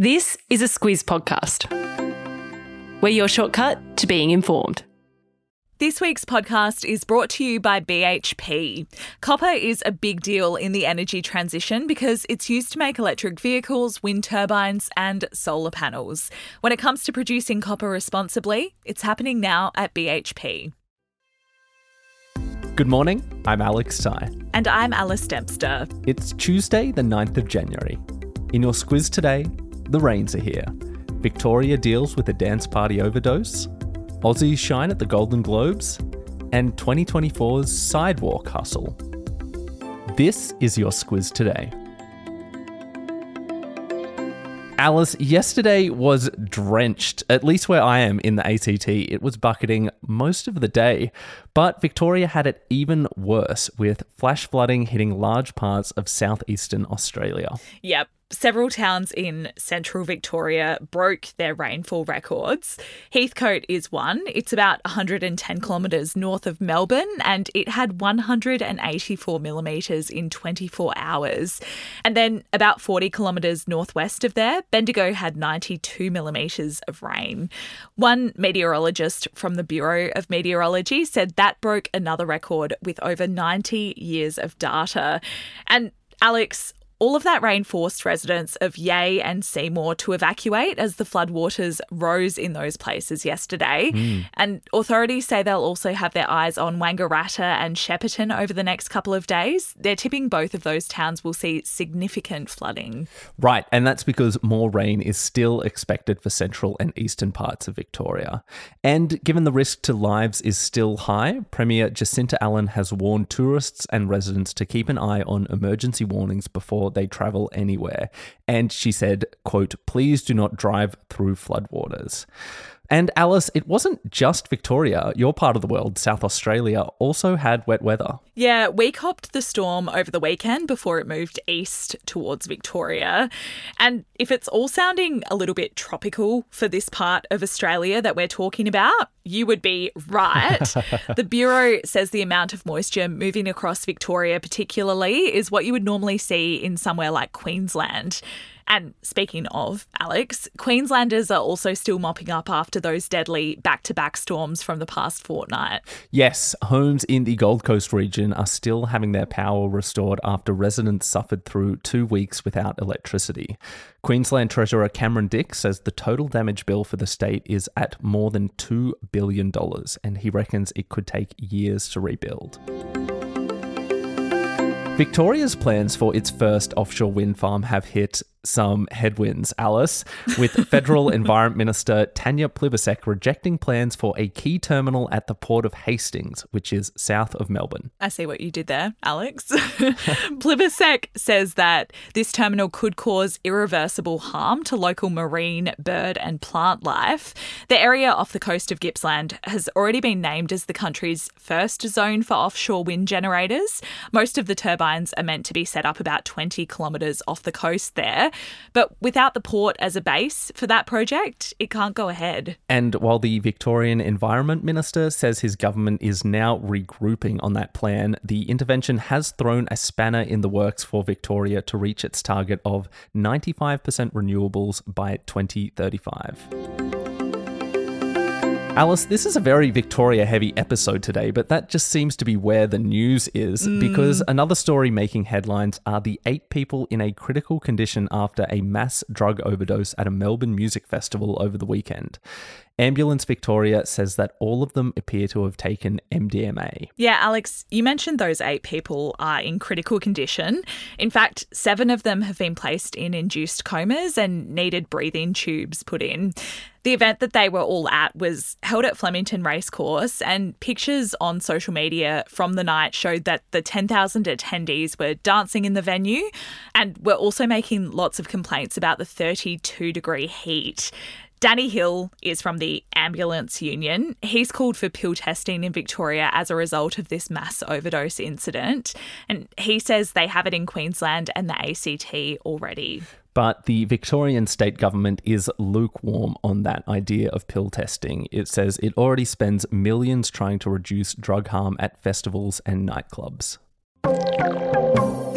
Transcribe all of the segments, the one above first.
This is a Squiz podcast. We're your shortcut to being informed. This week's podcast is brought to you by BHP. Copper is a big deal in the energy transition because it's used to make electric vehicles, wind turbines, and solar panels. When it comes to producing copper responsibly, it's happening now at BHP. Good morning, I'm Alex Ty. And I'm Alice Dempster. It's Tuesday, the 9th of January. In your squiz today, the rains are here. Victoria deals with a dance party overdose. Aussies shine at the Golden Globes. And 2024's sidewalk hustle. This is your squiz today. Alice, yesterday was drenched, at least where I am in the ACT. It was bucketing most of the day, but Victoria had it even worse with flash flooding hitting large parts of southeastern Australia. Yep, several towns in central Victoria broke their rainfall records. Heathcote is one. It's about 110 kilometres north of Melbourne and it had 184 millimetres in 24 hours. And then about 40 kilometres northwest of there, Bendigo had 92 millimetres of rain. One meteorologist from the Bureau of Meteorology said that broke another record with over 90 years of data. And Alex, all of that rain forced residents of Yea and Seymour to evacuate as the floodwaters rose in those places yesterday. Mm. And authorities say they'll also have their eyes on Wangaratta and Shepparton over the next couple of days. They're tipping both of those towns will see significant flooding. Right, and that's because more rain is still expected for central and eastern parts of Victoria. And given the risk to lives is still high, Premier Jacinta Allan has warned tourists and residents to keep an eye on emergency warnings before they travel anywhere. And she said, quote, please do not drive through floodwaters. And Alice, it wasn't just Victoria. Your part of the world, South Australia, also had wet weather. Yeah, we copped the storm over the weekend before it moved east towards Victoria. And if it's all sounding a little bit tropical for this part of Australia that we're talking about, you would be right. the Bureau says the amount of moisture moving across Victoria, particularly, is what you would normally see in somewhere like Queensland. And speaking of, Alex, Queenslanders are also still mopping up after those deadly back to back storms from the past fortnight. Yes, homes in the Gold Coast region are still having their power restored after residents suffered through two weeks without electricity. Queensland Treasurer Cameron Dick says the total damage bill for the state is at more than $2 billion, and he reckons it could take years to rebuild. Victoria's plans for its first offshore wind farm have hit some headwinds, Alice, with Federal Environment Minister Tanya Plibersek rejecting plans for a key terminal at the port of Hastings, which is south of Melbourne. I see what you did there, Alex. Plibersek says that this terminal could cause irreversible harm to local marine, bird, and plant life. The area off the coast of Gippsland has already been named as the country's first zone for offshore wind generators. Most of the turbines are meant to be set up about 20 kilometres off the coast there. But without the port as a base for that project, it can't go ahead. And while the Victorian Environment Minister says his government is now regrouping on that plan, the intervention has thrown a spanner in the works for Victoria to reach its target of 95% renewables by 2035. Alice, this is a very Victoria heavy episode today, but that just seems to be where the news is mm. because another story making headlines are the eight people in a critical condition after a mass drug overdose at a Melbourne music festival over the weekend. Ambulance Victoria says that all of them appear to have taken MDMA. Yeah, Alex, you mentioned those eight people are in critical condition. In fact, seven of them have been placed in induced comas and needed breathing tubes put in. The event that they were all at was held at Flemington Racecourse, and pictures on social media from the night showed that the 10,000 attendees were dancing in the venue and were also making lots of complaints about the 32 degree heat. Danny Hill is from the Ambulance Union. He's called for pill testing in Victoria as a result of this mass overdose incident. And he says they have it in Queensland and the ACT already. But the Victorian state government is lukewarm on that idea of pill testing. It says it already spends millions trying to reduce drug harm at festivals and nightclubs.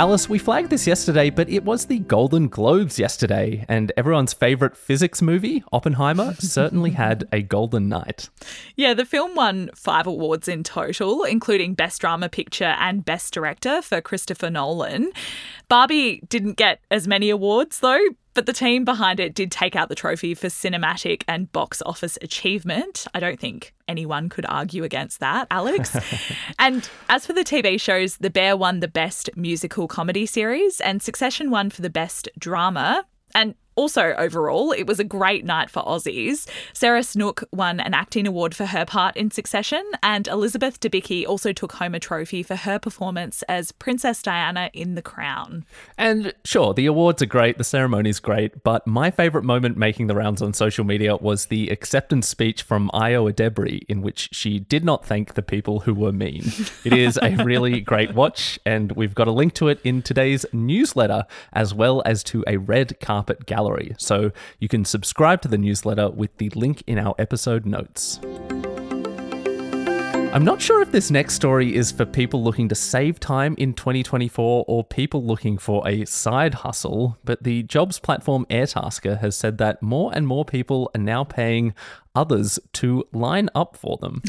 Alice, we flagged this yesterday, but it was the Golden Globes yesterday, and everyone's favourite physics movie, Oppenheimer, certainly had a golden night. Yeah, the film won five awards in total, including Best Drama Picture and Best Director for Christopher Nolan. Barbie didn't get as many awards, though, but the team behind it did take out the trophy for cinematic and box office achievement. I don't think anyone could argue against that, Alex. and as for the TV shows, The Bear won the Best Musical Comedy Series, and Succession won for the Best Drama. And also, overall, it was a great night for Aussies. Sarah Snook won an acting award for her part in Succession, and Elizabeth Debicki also took home a trophy for her performance as Princess Diana in The Crown. And sure, the awards are great, the ceremony's great, but my favourite moment making the rounds on social media was the acceptance speech from Ayo Edebiri, in which she did not thank the people who were mean. It is a really great watch, and we've got a link to it in today's newsletter, as well as to a red carpet gallery gallery, so you can subscribe to the newsletter with the link in our episode notes. I'm not sure if this next story is for people looking to save time in 2024 or people looking for a side hustle, but the jobs platform Airtasker has said that more and more people are now paying others to line up for them.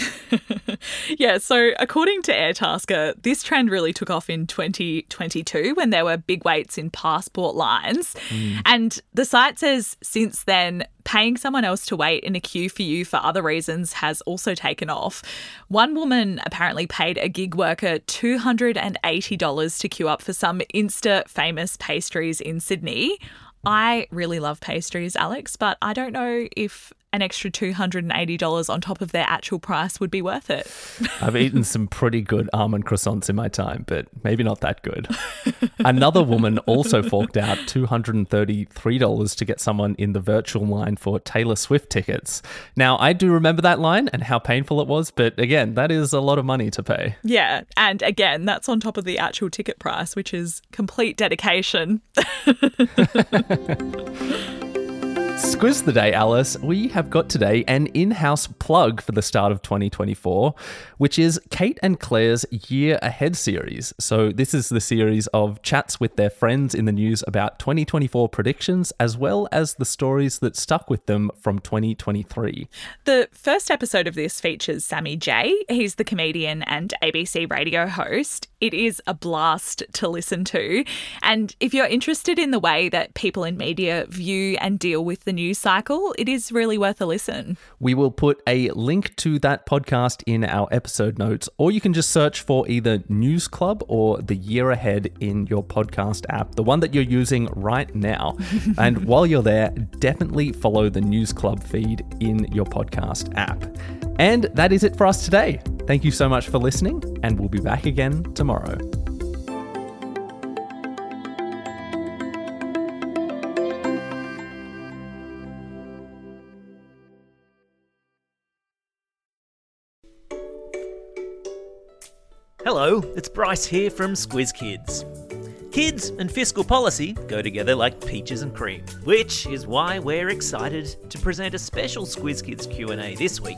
yeah, so according to Airtasker, this trend really took off in 2022 when there were big waits in passport lines. Mm. And the site says since then, paying someone else to wait in a queue for you for other reasons has also taken off. One woman apparently paid a gig worker $280 to queue up for some Insta famous pastries in Sydney. I really love pastries, Alex, but I don't know if an extra $280 on top of their actual price would be worth it. I've eaten some pretty good almond croissants in my time, but maybe not that good. Another woman also forked out $233 to get someone in the virtual line for Taylor Swift tickets. Now, I do remember that line and how painful it was, but again, that is a lot of money to pay. Yeah, and again, that's on top of the actual ticket price, which is complete dedication. Squiz the day, Alice. We have got today an in house plug for the start of 2024, which is Kate and Claire's Year Ahead series. So, this is the series of chats with their friends in the news about 2024 predictions, as well as the stories that stuck with them from 2023. The first episode of this features Sammy J. He's the comedian and ABC radio host. It is a blast to listen to. And if you're interested in the way that people in media view and deal with the the news cycle, it is really worth a listen. We will put a link to that podcast in our episode notes, or you can just search for either News Club or The Year Ahead in your podcast app, the one that you're using right now. and while you're there, definitely follow the News Club feed in your podcast app. And that is it for us today. Thank you so much for listening, and we'll be back again tomorrow. Hello, it's Bryce here from Squiz Kids. Kids and fiscal policy go together like peaches and cream, which is why we're excited to present a special Squiz Kids Q&A this week